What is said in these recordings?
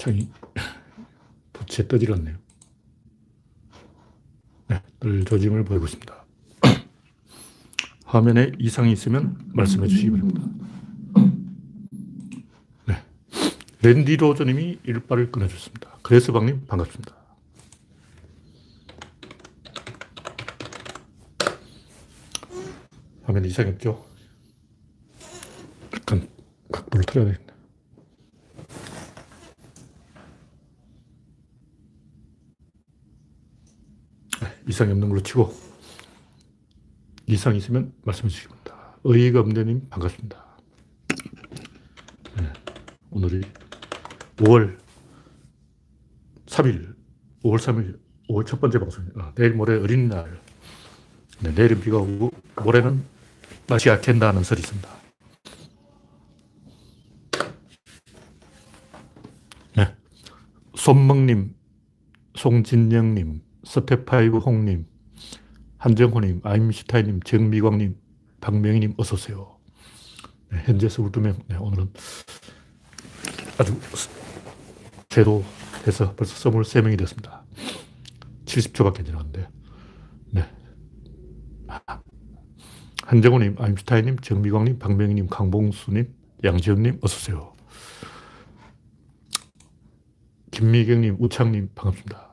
창이 부채 떠질었네요. 네, 늘 조짐을 보이고 있습니다. 화면에 이상이 있으면 말씀해 주시기 바랍니다. 네. 랜디 로저님이 일발을 끊어줬습니다. 그레스방님 반갑습니다. 화면에 이상이 없죠? 약간 각도를 틀어야 되겠네. 이상이 없는 걸로 치고 이상이 있으면 말씀해 주시기 바랍니다. 의의가 없는 반갑습니다. 네, 오늘이 5월 3일, 5월 3일, 5월 첫 번째 방송입니다. 아, 내일 모레 어린이날. 네, 내일은 비가 오고 모레는 날씨 약해다는 설이 있습니다. 네. 손먹님, 송진영님, 서태파이브 홍님, 한정호님, 아임슈타인님, 정미광님, 박명희님, 어서오세요. 네, 현재 22명. 네, 오늘은 아주 제로 해서 벌써 23명이 됐습니다. 70초밖에 지났는데. 네. 한정호님, 아임슈타인님, 정미광님, 박명희님, 강봉수님, 양지현님, 어서오세요. 김미경님, 우창님, 반갑습니다.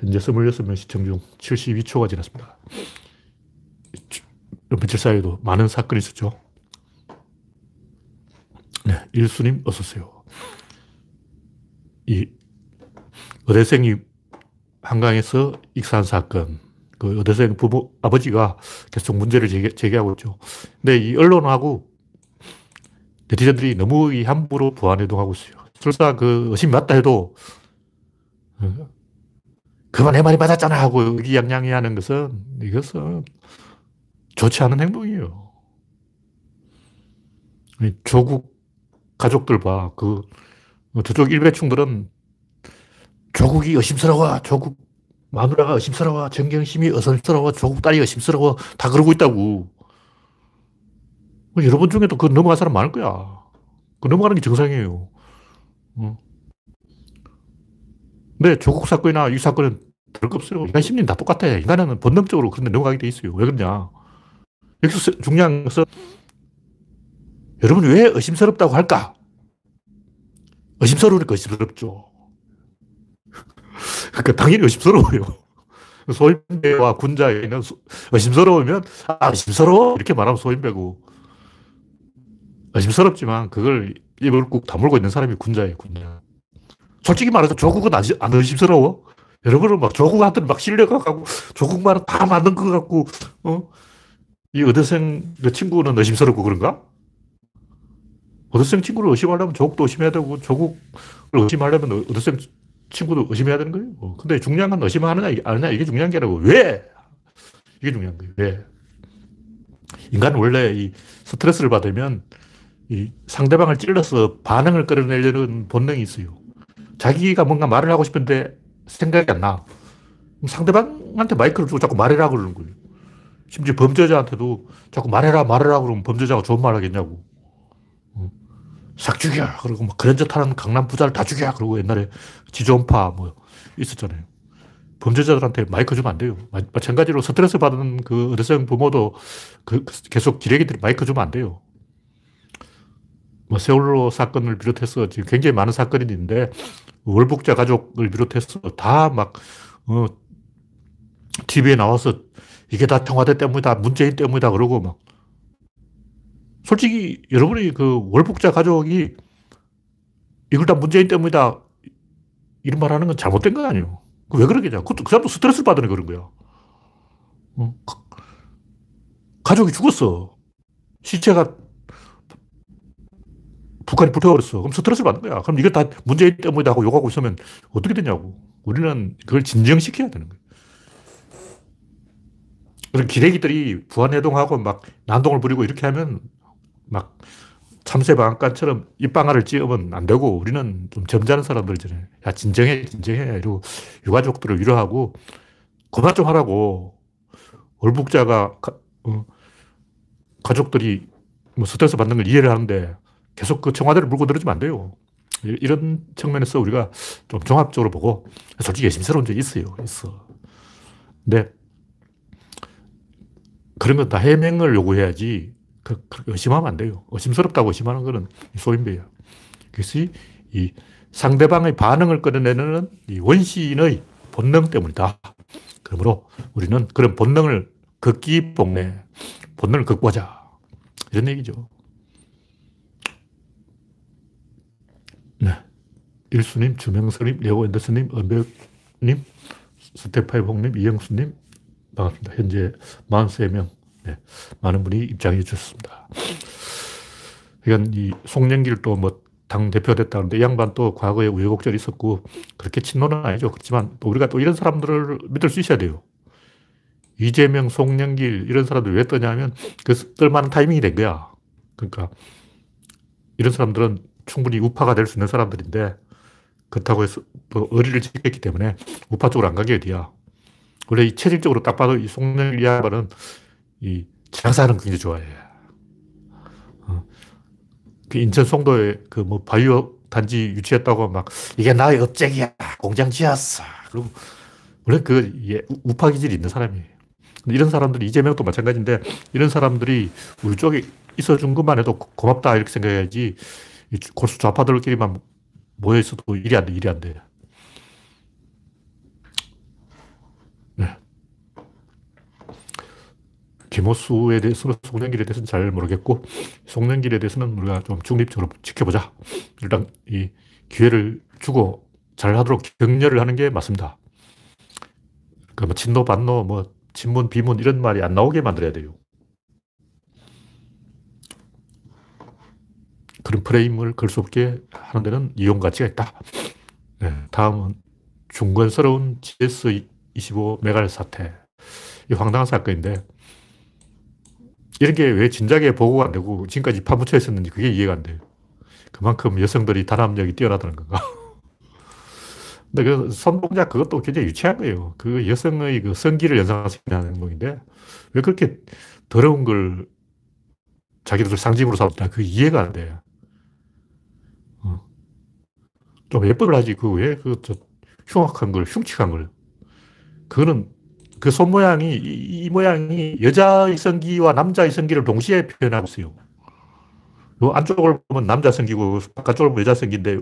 현재 26명 시청 중 72초가 지났습니다. 며칠 사이에도 많은 사건이 있었죠. 네, 일수님, 어서오세요. 이 의대생이 한강에서 익사한 사건, 그 의대생 부모, 아버지가 계속 문제를 제기, 하고 있죠. 근데 이 언론하고 네티즌들이 너무 함부로 부안해동하고 있어요. 설사 그 의심이 맞다 해도 어, 그만 내 말이 맞았잖아 하고 의기양양해 하는 것은 이것은 좋지 않은 행동이에요. 조국 가족들 봐. 그, 저쪽 일베충들은 조국이 의심스러워. 조국 마누라가 의심스러워. 정경심이 의심스러워. 조국 딸이 의심스러워. 다 그러고 있다고. 여러분 중에도 그 넘어간 사람 많을 거야. 그 넘어가는 게 정상이에요. 어. 근데 조국 사건이나 이 사건은 별거 없어요. 인간 심리는 다 똑같아. 인간은 본능적으로 그런 데 넘어가게 돼 있어요. 왜 그러냐. 여기서 중요한 것은 여러분이 왜 의심스럽다고 할까? 의심스러우니까 의심스럽죠. 그러니까 당연히 의심스러워요. 소인배와 군자에는 의심스러우면 아 의심스러워 이렇게 말하면 소인배고 의심스럽지만 그걸 입을 꾹 다물고 있는 사람이 군자예요 군자. 솔직히 말해서 조국은 안, 안 의심스러워. 여러분은 막 조국한테 막 실려가고 조국 말은 다 맞는 것 같고, 어? 이 의대생 그 친구는 의심스럽고 그런가? 의대생 친구를 의심하려면 조국도 의심해야 되고, 조국을 의심하려면 의대생 친구도 의심해야 되는 거예요. 어, 근데 중요한 건 의심하느냐, 아느냐, 이게 중요한 게 아니고, 왜? 이게 중요한 거예요. 왜? 인간은 원래 이 스트레스를 받으면 이 상대방을 찔러서 반응을 끌어내려는 본능이 있어요. 자기가 뭔가 말을 하고 싶은데 생각이 안 나. 상대방한테 마이크를 주고 자꾸 말해라 그러는 거예요. 심지어 범죄자한테도 자꾸 말해라, 말해라 그러면 범죄자가 좋은 말 하겠냐고. 어. 싹 죽여! 그리고 막 그랜저 타는 강남 부자를 다 죽여! 그러고 옛날에 지존파 뭐 있었잖아요. 범죄자들한테 마이크 주면 안 돼요. 마찬가지로 스트레스 받는 그 의대생 부모도 그 계속 기레기들이 마이크 주면 안 돼요. 뭐 세월호 사건을 비롯해서 지금 굉장히 많은 사건이 있는데 월북자 가족을 비롯해서 다 막, 어, TV에 나와서 이게 다 청와대 때문이다, 문재인 때문이다, 그러고 막. 솔직히 여러분이 그 월북자 가족이 이걸 다 문재인 때문이다, 이런 말 하는 건 잘못된 거 아니에요. 왜 그러겠냐. 그것도 그 사람도 스트레스를 받으니 그런 거야. 어? 가족이 죽었어. 시체가 북한이 불태워버렸어. 그럼 스트레스를 받는 거야. 그럼 이게 다 문재인 때문이다 하고 욕하고 있으면 어떻게 되냐고. 우리는 그걸 진정시켜야 되는 거예요. 그런 기레기들이 부안해동하고 막 난동을 부리고 이렇게 하면 막 참새방앗간처럼 입방아를 찧으면 안 되고 우리는 좀 점잖은 사람들이잖아요. 야, 진정해, 진정해. 이러고 유가족들을 위로하고 그만 좀 하라고. 월북자가 가, 어, 가족들이 뭐 스트레스 받는 걸 이해를 하는데 계속 그 청와대를 물고 늘어지면 안 돼요. 이런 측면에서 우리가 좀 종합적으로 보고 솔직히 의심스러운 적이 있어요. 있어. 근데 그런 건 다 해명을 요구해야지 그, 그 의심하면 안 돼요. 의심스럽다고 의심하는 거는 소인배예요. 그것이 이 상대방의 반응을 끌어내는 이 원시인의 본능 때문이다. 그러므로 우리는 그런 본능을 극기 복내, 본능을 극복하자. 이런 얘기죠. 네. 일수님, 주명서님, 레오 앤더슨님, 은배님, 스테파이 홍님, 이영수님, 반갑습니다. 현재 43명, 네. 많은 분이 입장해 주셨습니다. 그러니까 이 송영길 또뭐 당대표 됐다는데 이 양반 또 과거에 우여곡절이 있었고 그렇게 친노는 아니죠. 그렇지만 또 우리가 또 이런 사람들을 믿을 수 있어야 돼요. 이재명, 송영길 이런 사람들 왜 떠냐면 그 뜰만한 타이밍이 된 거야. 그러니까 이런 사람들은 충분히 우파가 될 수 있는 사람들인데 그렇다고 해서 또 의리를 지켰기 때문에 우파 쪽으로 안 가게 어디야. 원래 이 체질적으로 딱 봐도 이 송영길 양반은 이 장사하는 거 굉장히 좋아해. 어. 그 인천 송도에 그 뭐 바이오 단지 유치했다고 막 이게 나의 업적이야. 공장 지었어. 그리고 원래 그 우파 기질이 있는 사람이에요. 이런 사람들이 이재명도 마찬가지인데 이런 사람들이 우리 쪽에 있어준 것만 해도 고맙다 이렇게 생각해야지 골수 좌파들끼리만 모여 있어도 일이 안 돼, 일이 안 돼. 네. 김호수에 대해서는 송년길에 대해서는 잘 모르겠고 송년길에 대해서는 우리가 좀 중립적으로 지켜보자. 일단 이 기회를 주고 잘 하도록 격려를 하는 게 맞습니다. 그뭐 친노 반노 뭐 친문, 비문 이런 말이 안 나오게 만들어야 돼요. 그런 프레임을 걸 수 없게 하는 데는 이용 가치가 있다. 네, 다음은 중건스러운 GS25 메갈 사태. 이 황당한 사건인데, 이런 게 왜 진작에 보고가 안 되고 지금까지 파묻혀 있었는지 그게 이해가 안 돼요. 그만큼 여성들이 단합력이 뛰어나다는 건가. 근데 그 손동작 그것도 굉장히 유치한 거예요. 그 여성의 그 성기를 연상시키는 행동인데 왜 그렇게 더러운 걸 자기들 상징으로 삼다. 그 이해가 안 돼. 어. 좀 예쁘게 하지. 그 왜, 그, 저, 흉악한 걸, 흉측한 걸. 그거는 그 손 모양이, 이, 이 모양이 여자의 성기와 남자의 성기를 동시에 표현하고 있어요. 요 안쪽을 보면 남자 성기고 바깥쪽을 보면 여자 성기인데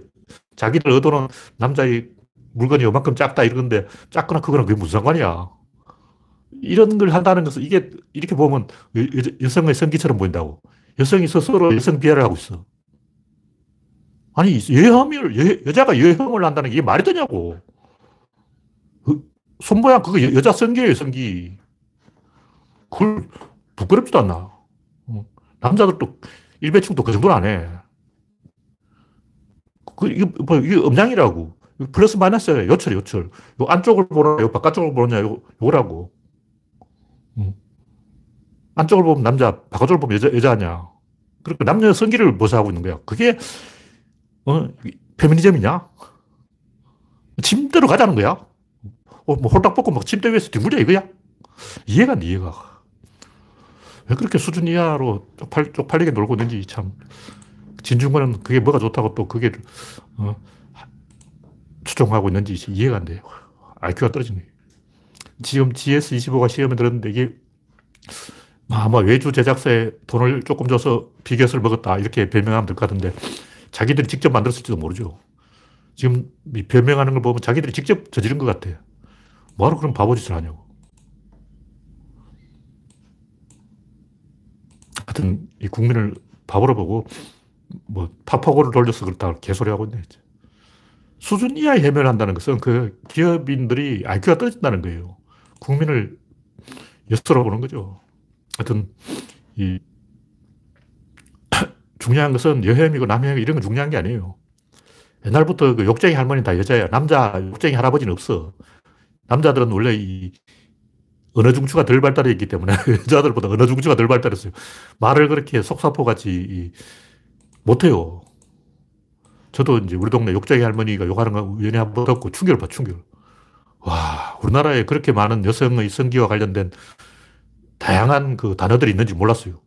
자기들 의도는 남자의 물건이 요만큼 작다 이러는데 작거나 크거나 그게 무슨 상관이야. 이런 걸 한다는 것은 이게 이렇게 보면 여, 성의 성기처럼 보인다고. 여성이 스스로 여성 비하를 하고 있어. 아니, 여혐을, 여, 자가 여혐을 한다는 게 이게 말이 되냐고. 그, 손모양 그거 여, 자 성기예요, 성기. 그걸 부끄럽지도 않나. 어. 남자들도 일배충도 그 정도는 안 해. 그, 이게, 뭐, 이게 음양이라고. 플러스 마이너스예요. 요철, 요철. 요 안쪽을 보냐, 요 바깥쪽을 보냐, 요, 요라고. 음. 안쪽을 보면 남자, 바깥쪽을 보면 여자, 여자냐. 그러니까 남녀 성기를 모사하고 있는 거야. 그게, 어, 페미니즘이냐? 침대로 가자는 거야. 어, 뭐 홀딱 벗고 막 침대 위에서 뒹굴려 이거야? 이해가 안 돼, 이해가. 왜 그렇게 수준 이하로 쪽팔, 쪽팔리게 놀고 있는지 참. 진중권은 그게 뭐가 좋다고 또 그게, 어, 추종하고 있는지 이해가 안 돼요. IQ가 떨어지네. 지금 GS25가 시험에 들었는데 이게 아마 외주 제작사에 돈을 조금 줘서 비get을 먹었다. 이렇게 변명하면 될 것 같은데 자기들이 직접 만들었을지도 모르죠. 지금 변명하는 걸 보면 자기들이 직접 저지른 것 같아요. 뭐하러 그런 바보짓을 하냐고. 하여튼 이 국민을 바보로 보고 뭐 파파고를 돌려서 그렇다 개소리 하고 있네. 수준 이하의 해명을 한다는 것은 그 기업인들이 IQ가 떨어진다는 거예요. 국민을 여스로 보는 거죠. 하여튼, 이, 중요한 것은 여혐이고 남혐이 이런 건 중요한 게 아니에요. 옛날부터 그 욕쟁이 할머니 다 여자야. 남자 욕쟁이 할아버지는 없어. 남자들은 원래 이 언어 중추가 덜 발달해 있기 때문에 여자들보다 언어 중추가 덜 발달했어요. 말을 그렇게 속사포 같이 못해요. 저도 이제 우리 동네 욕쟁이 할머니가 욕하는 거 우연히 한번 듣고 충격을 봐, 충격. 와, 우리나라에 그렇게 많은 여성의 성기와 관련된 다양한 그 단어들이 있는지 몰랐어요.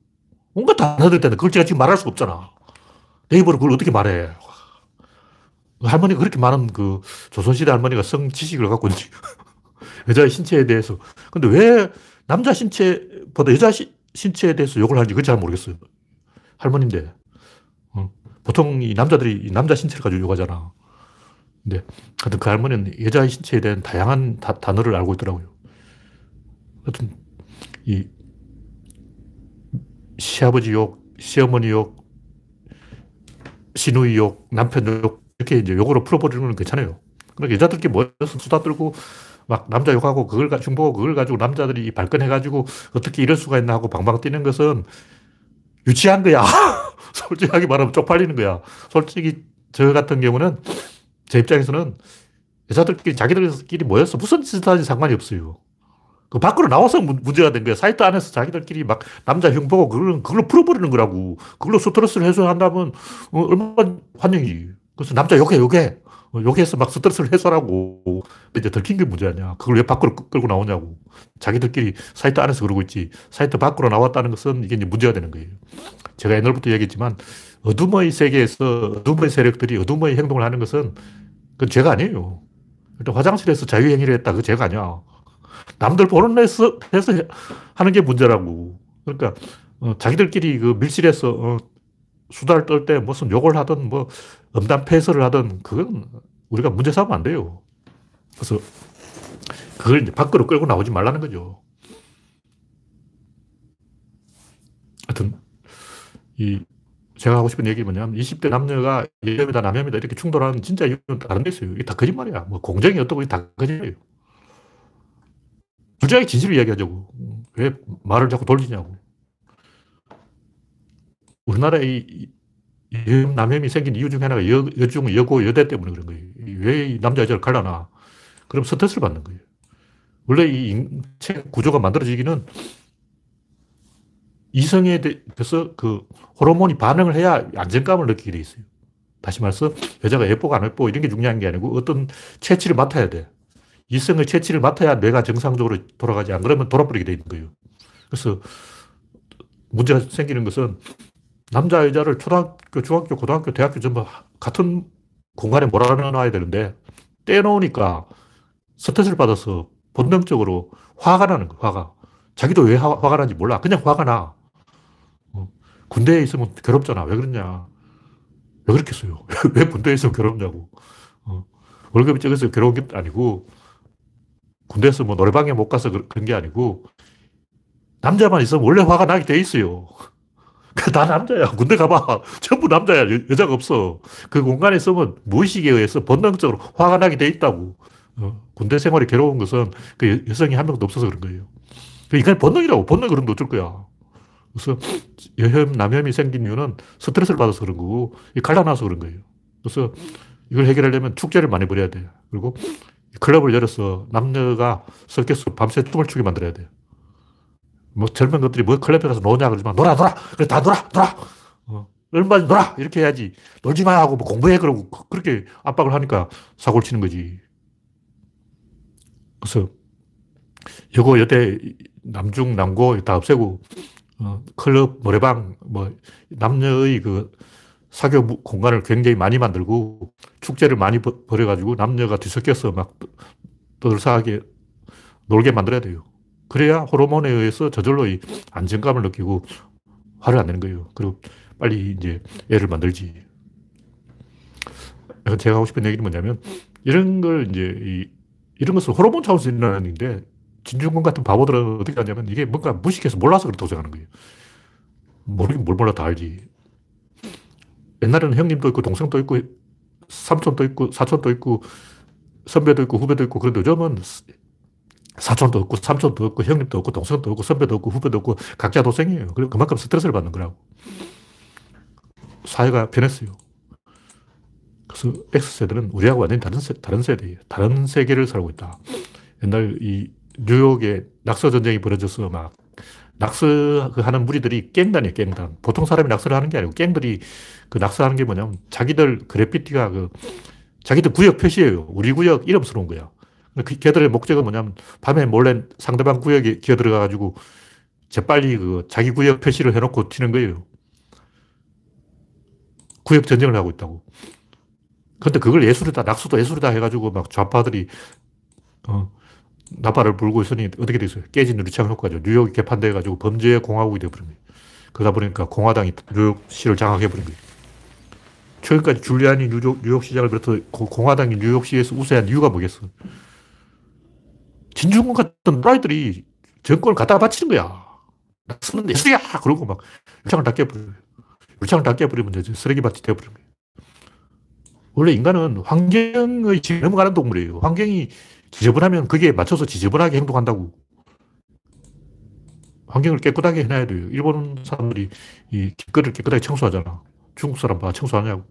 뭔가 단어들 때는 그걸 제가 지금 말할 수가 없잖아. 내 입으로 그걸 어떻게 말해. 할머니가 그렇게 많은 그 조선시대 할머니가 성 지식을 갖고 있는지. 여자의 신체에 대해서. 근데 왜 남자 신체보다 여자 시, 신체에 대해서 욕을 하는지 그건 잘 모르겠어요. 할머니인데. 어. 보통 이 남자들이 이 남자 신체를 가지고 욕하잖아. 근데 하여튼 그 할머니는 여자의 신체에 대한 다양한 다, 단어를 알고 있더라고요. 하여튼 이 시아버지 욕, 시어머니 욕, 시누이 욕, 남편 욕 이렇게 이제 욕으로 풀어버리는 건 괜찮아요. 그러니까 여자들끼리 모여서 수다 떨고 막 남자 욕하고 그걸 가, 흉보고 그걸 가지고 남자들이 발끈해가지고 어떻게 이럴 수가 있나 하고 방방 뛰는 것은 유치한 거야. 솔직하게 말하면 쪽팔리는 거야. 솔직히 저 같은 경우는 제 입장에서는 여자들끼리 자기들끼리 모여서 무슨 짓을 하지 상관이 없어요. 그 밖으로 나와서 문제가 된 거야. 사이트 안에서 자기들끼리 막 남자 흉보고 그걸, 그걸로 풀어버리는 거라고. 그걸로 스트레스를 해소한다면 어, 얼마나 환영이. 그래서 남자 욕해, 욕해. 어, 욕해서 막 스트레스를 해소하고. 이제 들킨 게 문제 아니야. 그걸 왜 밖으로 끌고 나오냐고. 자기들끼리 사이트 안에서 그러고 있지. 사이트 밖으로 나왔다는 것은 이게 이제 문제가 되는 거예요. 제가 옛날부터 얘기했지만 어둠의 세계에서 어둠의 세력들이 어둠의 행동을 하는 것은 그건 죄가 아니에요. 일단 화장실에서 자유행위를 했다. 그 죄가 아니야. 남들 보는 데서 해서 하는 게 문제라고. 그러니까 어, 자기들끼리 그 밀실에서 어, 수다를 떨 때 무슨 욕을 하든 뭐 음담 패설을 하든 그건 우리가 문제 삼으면 안 돼요. 그래서 그걸 이제 밖으로 끌고 나오지 말라는 거죠. 하여튼 이 제가 하고 싶은 얘기 뭐냐면 20대 남녀가 여혐이다 남혐이다 이렇게 충돌하는 진짜 이유는 다른 데 있어요. 이게 다 거짓말이야. 뭐 공정이 어떻고 다 거짓말이에요. 솔직하게 진실을 이야기하자고. 왜 말을 자꾸 돌리냐고. 우리나라에 남혐이 생긴 이유 중에 하나가 여, 여중, 여고, 여대 때문에 그런 거예요. 왜 남자, 여자를 갈라놔? 그럼 스트레스를 받는 거예요. 원래 이 인체 구조가 만들어지기는 이성에 대해서 그 호르몬이 반응을 해야 안정감을 느끼게 돼 있어요. 다시 말해서 여자가 예쁘고 안 예쁘고 이런 게 중요한 게 아니고 어떤 체취를 맡아야 돼. 이성의 채취를 맡아야 뇌가 정상적으로 돌아가지 안 그러면 돌아버리게 돼 있는 거예요. 그래서 문제가 생기는 것은 남자, 여자를 초등학교, 중학교, 고등학교, 대학교 전부 같은 공간에 몰아넣어야 되는데 떼놓으니까 스트레스를 받아서 본능적으로 화가 나는 거야, 화가. 자기도 왜 화, 가 나는지 몰라. 그냥 화가 나. 어. 군대에 있으면 괴롭잖아. 왜 그러냐. 왜 그렇겠어요? 왜 군대에 있으면 괴롭냐고. 어. 월급이 적어서 괴로운 게 아니고 군대에서 뭐 노래방에 못 가서 그런 게 아니고 남자만 있으면 원래 화가 나게 돼 있어요. 다 남자야. 군대 가봐. 전부 남자야. 여, 자가 없어. 그 공간에 있으면 무의식에 의해서 본능적으로 화가 나게 돼 있다고. 어, 군대 생활이 괴로운 것은 그 여성이 한 명도 없어서 그런 거예요. 그 인간의 본능이라고. 본능 그런 거 어쩔 거야. 그래서 여혐, 남혐이 생긴 이유는 스트레스를 받아서 그런 거고, 갈라놔서 그런 거예요. 그래서 이걸 해결하려면 축제를 많이 벌여야 돼요. 그리고 클럽을 열어서 남녀가 섞여서 밤새 춤을 추게 만들어야 돼요. 뭐 젊은 것들이 뭐 클럽에 가서 노냐 그러지만 놀아 놀아 그래 다 놀아 놀아 어, 얼마나 놀아 이렇게 해야지 놀지 마 하고 뭐 공부해 그러고 그, 그렇게 압박을 하니까 사고를 치는 거지. 그래서 여고 여대 남중 남고 다 없애고 어, 클럽 노래방 뭐 남녀의 그 사교 공간을 굉장히 많이 만들고 축제를 많이 벌여가지고 남녀가 뒤섞여서 막 떠들썩하게 놀게 만들어야 돼요. 그래야 호르몬에 의해서 저절로 이 안정감을 느끼고 화를 안 내는 거예요. 그리고 빨리 이제 애를 만들지. 제가 하고 싶은 얘기는 뭐냐면 이런 걸 이제 이, 이런 것을 호르몬 차원에서 일어나는 일인데 진중권 같은 바보들은 어떻게 하냐면 이게 뭔가 무식해서 몰라서 그렇다고 생각하는 거예요. 모르긴 뭘 몰라 다 알지. 옛날에는 형님도 있고 동생도 있고 삼촌도 있고 사촌도 있고 선배도 있고 후배도 있고 그런데 요즘은 사촌도 없고 삼촌도 없고 형님도 없고 동생도 없고 선배도 없고 후배도 없고 각자 도생이에요. 그리고 그만큼 스트레스를 받는 거라고. 사회가 변했어요. 그래서 X세대는 우리하고 완전히 다른, 세, 다른 세대예요. 다른 세계를 살고 있다. 옛날 이 뉴욕에 낙서 전쟁이 벌어져서 막 낙서하는 무리들이 깽단이에요, 깽단. 보통 사람이 낙서를 하는 게 아니고 깽들이 그 낙서하는 게 뭐냐면 자기들 그래피티가 그 자기들 구역 표시예요. 우리 구역 이름 쓰는 거야. 그 걔들의 목적은 뭐냐면 밤에 몰래 상대방 구역에 기어 들어가 가지고 재빨리 그 자기 구역 표시를 해놓고 튀는 거예요. 구역 전쟁을 하고 있다고. 근데 그걸 예술이다, 낙수도 예술이다 해가지고 막 좌파들이, 어, 나팔을 불고 있으니 어떻게 됐어요? 깨진 유리창 효과죠. 뉴욕이 개판돼가지고 범죄 공화국이 되어버린 거예요. 그러다 보니까 공화당이 뉴욕시를 장악해버린 거예요. 최근까지 줄리안이 뉴욕, 뉴욕 시장을 그렇다 공화당이 뉴욕시에서 우세한 이유가 뭐겠어? 진중권 같은 노라이들이 정권을 갖다가 바치는 거야. 쓰는 예술이야! 그러고 막 유창을 다 깨버려요. 유창을 다 깨버리면 이제 쓰레기밭이 되어버린 거예요. 원래 인간은 환경의 지에 넘어가는 동물이에요. 환경이 지저분하면 그게 맞춰서 지저분하게 행동한다고. 환경을 깨끗하게 해놔야 돼요. 일본 사람들이 이 길거리를 깨끗하게 청소하잖아. 중국 사람 봐, 청소하냐고.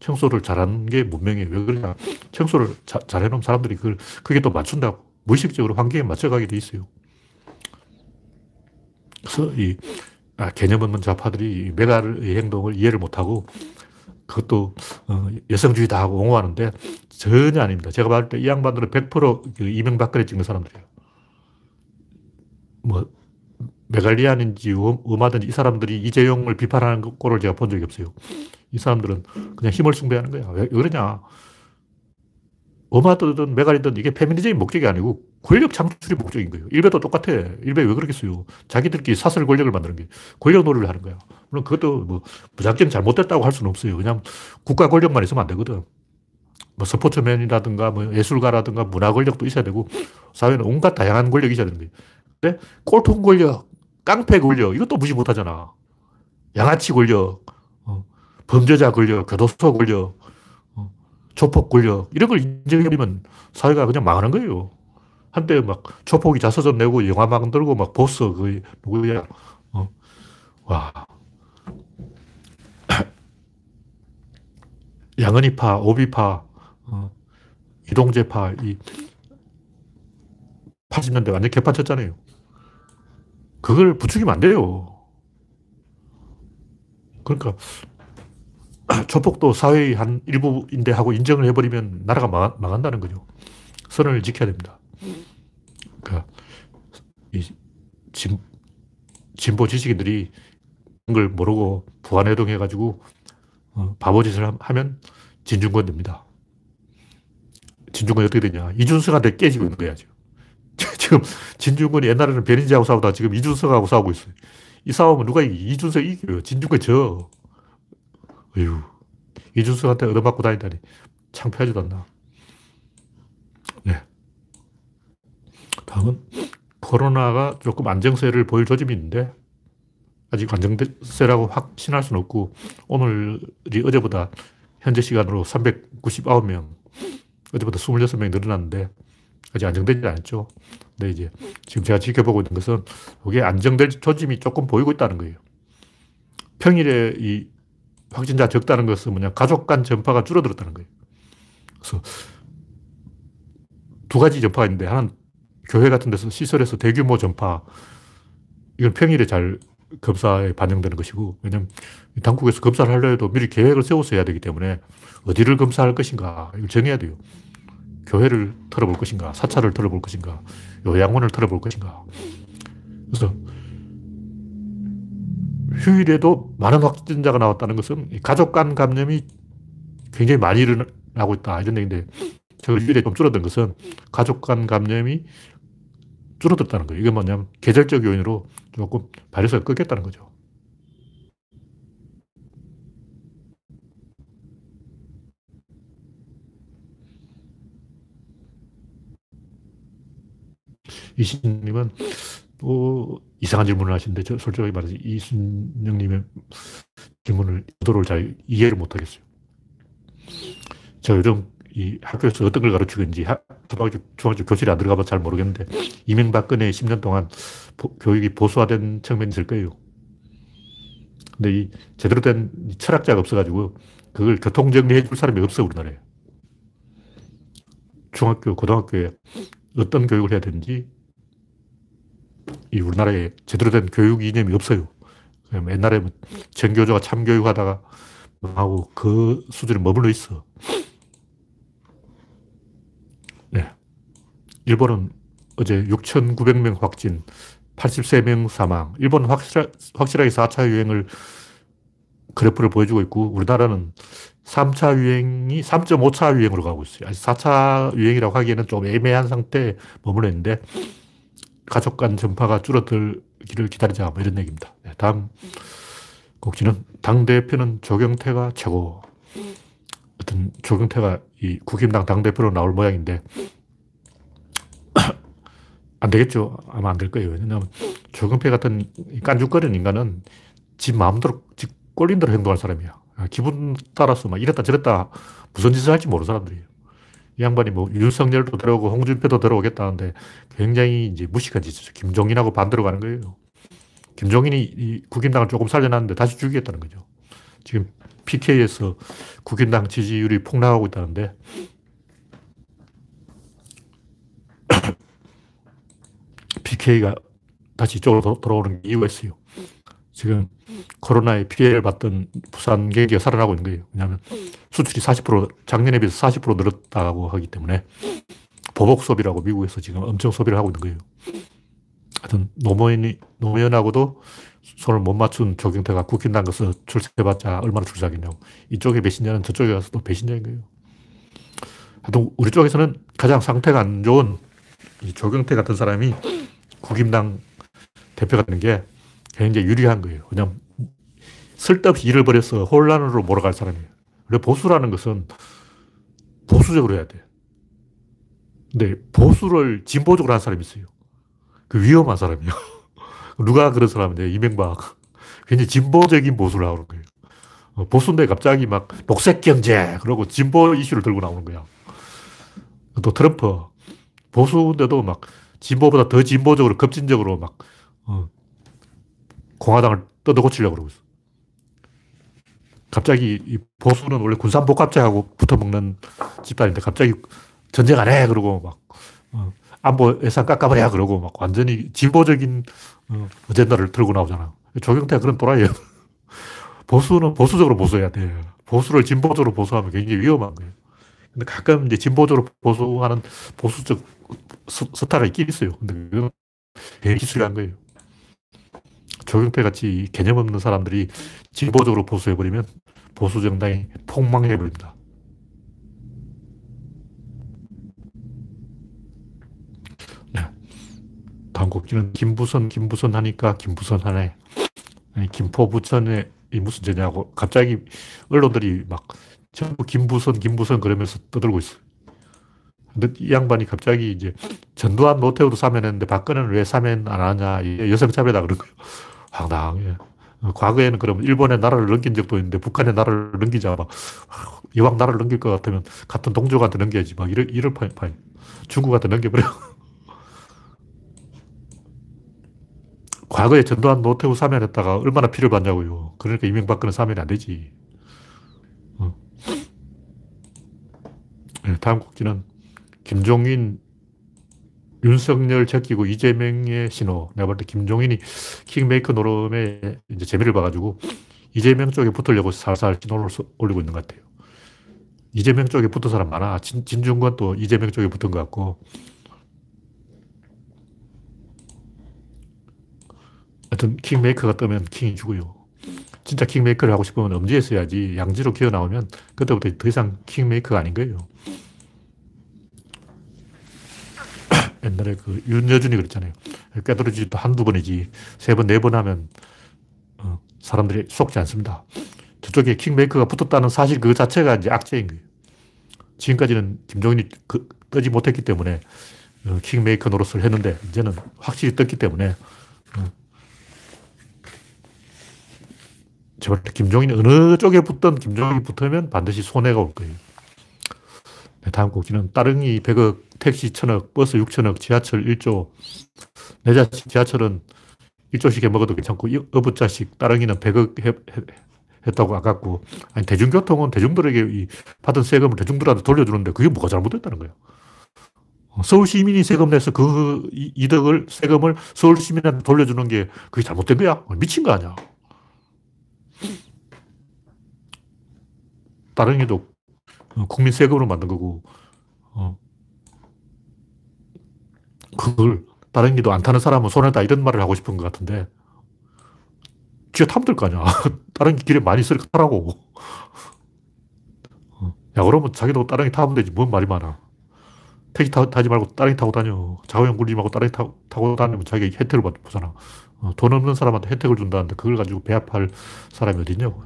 청소를 잘하는 게 문명이에요. 왜 그러냐. 청소를 자, 잘해놓은 사람들이 그걸, 그게 또 맞춘다고. 무의식적으로 환경에 맞춰가게 돼 있어요. 그래서 이 아, 개념 없는 좌파들이 메가의 행동을 이해를 못하고 그것도 어, 여성주의다 하고 옹호하는데 전혀 아닙니다. 제가 봤을 때 이 양반들은 100%그 이명박근혜 찍는 사람들이에요. 뭐 메갈리안인지 음하든지 이 사람들이 이재용을 비판하는 꼴을 제가 본 적이 없어요. 이 사람들은 그냥 힘을 숭배하는 거야. 왜, 왜 그러냐. 음하든 메갈이든 이게 페미니즘의 목적이 아니고 권력 창출이 목적인 거예요. 일베도 똑같아. 일베 왜 그러겠어요. 자기들끼리 사설 권력을 만드는 게 권력 놀이를 하는 거야. 물론 그것도 뭐 무작정 잘못됐다고 할 수는 없어요. 그냥 국가 권력만 있으면 안 되거든. 뭐 스포츠맨이라든가 뭐 예술가라든가 문화 권력도 있어야 되고 사회는 온갖 다양한 권력이 있어야 되는 거예요. 근데 꼴통 권력, 깡패 권력 이것도 무시 못 하잖아. 양아치 권력, 어, 범죄자 권력, 교도소 권력, 어, 조폭 권력 이런 걸 인정해버리면 사회가 그냥 망하는 거예요. 한때 막 조폭이 자서전 내고 영화 만들고 막 보스 그 누구야 어. 와 양은이파, 오비파, 어. 이동재파 이 80년대 완전 개판 쳤잖아요. 그걸 부추기면 안 돼요. 그러니까 조폭도 사회의 한 일부인데 하고 인정을 해버리면 나라가 망, 한다는 거죠. 선을 지켜야 됩니다. 그러니까 이 진, 진보 지식인들이 그걸 모르고 부안해동해가지고 어, 바보짓을 하면 진중권 됩니다. 진중권이 어떻게 되냐. 이준석한테 깨지고 있는 거야, 지금. 지금 진중권이 옛날에는 변인재하고 싸우다 지금 이준석하고 싸우고 있어요. 이 싸움은 누가 이기? 이준석이 이겨요. 진중권 져. 어휴. 이준석한테 얻어맞고 다니다니. 창피하지도 않나. 네. 다음은 코로나가 조금 안정세를 보일 조짐이 있는데 아직 안정세라고 확신할 수는 없고 오늘이 어제보다 현재 시간으로 399명 어제보다 26명이 늘어났는데 아직 안정되지 않았죠. 근데 이제 지금 제가 지켜보고 있는 것은 이게 안정될 조짐이 조금 보이고 있다는 거예요. 평일에 이 확진자 적다는 것은 뭐냐 가족 간 전파가 줄어들었다는 거예요. 그래서 두 가지 전파가 있는데 하나는 교회 같은 데서 시설에서 대규모 전파 이건 평일에 잘 검사에 반영되는 것이고 왜냐면 당국에서 검사를 하려 해도 미리 계획을 세워서 해야 되기 때문에 어디를 검사할 것인가 이걸 정해야 돼요. 교회를 털어볼 것인가 사찰을 털어볼 것인가 요양원을 털어볼 것인가 그래서 휴일에도 많은 확진자가 나왔다는 것은 가족 간 감염이 굉장히 많이 일어나고 있다 이런 얘기인데 저 휴일에 좀 줄어든 것은 가족 간 감염이 줄어들었다는 거예요. 이게 뭐냐면 계절적 요인으로 조금 바이러스가 꺾였다는 거죠. 이신님은 또 이상한 질문을 하시는데 저 솔직하게 말해서 이순영님의 질문을 의도를 잘 이해를 못하겠어요. 제가 요즘 이 학교에서 어떤 걸 가르치고 있는지 중학교, 중학교 교실에 안 들어가면 잘 모르겠는데 이명박근혜 10년 동안 보, 교육이 보수화된 측면이 있을 거예요. 근데 이 제대로 된 철학자가 없어가지고 그걸 교통정리해 줄 사람이 없어 우리나라에. 중학교, 고등학교에 어떤 교육을 해야 되는지 이 우리나라에 제대로 된 교육 이념이 없어요. 옛날에 뭐 정교조가 참교육 하다가 하고 그 수준에 머물러 있어. 일본은 어제 6,900명 확진, 83명 사망. 일본은 확실하, 확실하게 4차 유행을 그래프를 보여주고 있고 우리나라는 3차 유행이 3.5차 유행으로 가고 있어요. 아직 4차 유행이라고 하기에는 좀 애매한 상태에 머물러 있는데 가족 간 전파가 줄어들기를 기다리자 뭐 이런 얘기입니다. 네, 다음 곡지는 당대표는 조경태가 최고. 어떤 조경태가 이 국힘당 당대표로 나올 모양인데 안 되겠죠. 아마 안 될 거예요. 왜냐하면 조경태 같은 깐죽거리는 인간은 지 마음대로, 지 꼴린 대로 행동할 사람이야. 기분 따라서 막 이랬다 저랬다 무슨 짓을 할지 모르는 사람들이에요. 이 양반이 뭐 윤석열도 들어오고 홍준표도 들어오겠다는데 굉장히 이제 무식한 짓이죠. 김종인하고 반대로 가는 거예요. 김종인이 국힘당을 조금 살려놨는데 다시 죽이겠다는 거죠. 지금 PK에서 국힘당 지지율이 폭락하고 있다는데 PK가 다시 이쪽으로 돌아오는 이유가 있어요. 지금 코로나에 피해를 받던 부산 경기가 살아나고 있는 거예요. 왜냐하면 수출이 40% 작년에 비해서 40% 늘었다고 하기 때문에 보복 소비라고 미국에서 지금 엄청 소비를 하고 있는 거예요. 하여튼 노무현이, 노무현하고도 손을 못 맞춘 조경태가 국힘당 가서 출세해봤자 얼마나 출세하겠냐고. 이쪽에 배신자는 저쪽에 가서 또 배신자인 거예요. 하여튼 우리 쪽에서는 가장 상태가 안 좋은 이 조경태 같은 사람이 국힘당 대표가 되는 게 굉장히 유리한 거예요. 왜냐면 쓸데없이 일을 벌여서 혼란으로 몰아갈 사람이에요. 그래 보수라는 것은 보수적으로 해야 돼. 근데 보수를 진보적으로 한 사람이 있어요. 그 위험한 사람이요. 누가 그런 사람인데 이명박. 굉장히 진보적인 보수를 하는 거예요. 어, 보수인데 갑자기 막 녹색 경제 그러고 진보 이슈를 들고 나오는 거야. 또 트럼프 보수인데도 막 진보보다 더 진보적으로 급진적으로 막 어, 공화당을 뜯어고치려고 그러고 있어. 갑자기 이 보수는 원래 군산복합체하고 붙어먹는 집단인데 갑자기 전쟁 안 해! 그러고 막, 어, 안보 예산 깎아버려! 그러고 막 완전히 진보적인 어, 어젠다를 들고 나오잖아. 조경태가 그런 또라이예요. 보수는 보수적으로 보수해야 돼. 보수를 진보적으로 보수하면 굉장히 위험한 거예요. 근데 가끔 이제 진보적으로 보수하는 보수적 스, 타가 있긴 있어요. 근데 그건 되게 기술한 거예요. 조경태 같이 개념 없는 사람들이 진보적으로 보수해버리면 보수 정당이 폭망해버립니다. 네. 다음 곡지는 김부선, 김부선 하니까 김부선 하네. 김포 부천에 무슨 죄냐고 갑자기 언론들이 막 전부 김부선, 김부선 그러면서 떠들고 있어. 근데 이 양반이 갑자기 이제 전두환 노태우도 사면했는데 박근혜는 왜 사면 안 하냐. 여성차별이다 그런 거예요. 황당해. 어, 과거에는 그럼 일본의 나라를 넘긴 적도 있는데 북한의 나라를 넘기자 막 이왕 나라를 넘길 것 같으면 같은 동족한테 넘겨야지 막 이럴, 이럴 파, 파 중국한테 넘겨버려. 과거에 전두환 노태우 사면했다가 얼마나 피를 받냐고요. 그러니까 이명박근혜 사면이 안 되지. 어. 네, 다음 곡지는 김종인 윤석열 제끼고 이재명의 신호. 내가 볼 때 김종인이 킹메이커 노름에 이제 재미를 봐가지고 이재명 쪽에 붙으려고 살살 신호를 올리고 있는 것 같아요. 이재명 쪽에 붙은 사람 많아. 진, 진중권 또 이재명 쪽에 붙은 것 같고. 하여튼 킹메이커가 뜨면 킹이 죽어요. 진짜 킹메이커를 하고 싶으면 엄지에 써야지 양지로 기어 나오면 그때부터 더 이상 킹메이커가 아닌 거예요. 옛날에 그 윤여준이 그랬잖아요. 꿰뚫어지도 한두 번이지 세 번, 네 번 하면 어, 사람들이 속지 않습니다. 저쪽에 킹메이커가 붙었다는 사실 그 자체가 이제 악재인 거예요. 지금까지는 김종인이 그, 뜨지 못했기 때문에 어, 킹메이커 노릇을 했는데 이제는 확실히 떴기 때문에 어, 제발 김종인이 어느 쪽에 붙던 김종인이 붙으면 반드시 손해가 올 거예요. 네, 다음 곡지는 따릉이 100억, 택시 1000억, 버스 6천억, 지하철 1조. 내 자식 지하철은 1조씩 해 먹어도 괜찮고, 어부자식 따릉이는 100억 해, 해, 했다고 아깝고. 아니, 대중교통은 대중들에게 받은 세금을 대중들한테 돌려주는데 그게 뭐가 잘못됐다는 거예요. 어, 서울 시민이 세금 내서 그 이득을, 세금을 서울 시민한테 돌려주는 게 그게 잘못된 거야? 미친 거 아니야. 따릉이도 어, 국민 세금으로 만든 거고, 어. 그걸 다른 기도 안 타는 사람은 손해다 이런 말을 하고 싶은 것 같은데, 지가 타면 될 거 아니야. 다른 길에 많이 있으니까 타라고. 어. 야, 그러면 자기도 다른 게 타면 되지. 뭔 말이 많아. 택시 타, 지 말고 다른 타고 다녀. 자가용 굴리지 말고 다른 타고, 타고 다니면 자기 혜택을 받잖아. 어, 돈 없는 사람한테 혜택을 준다는데 그걸 가지고 배합할 사람이 어딨냐고.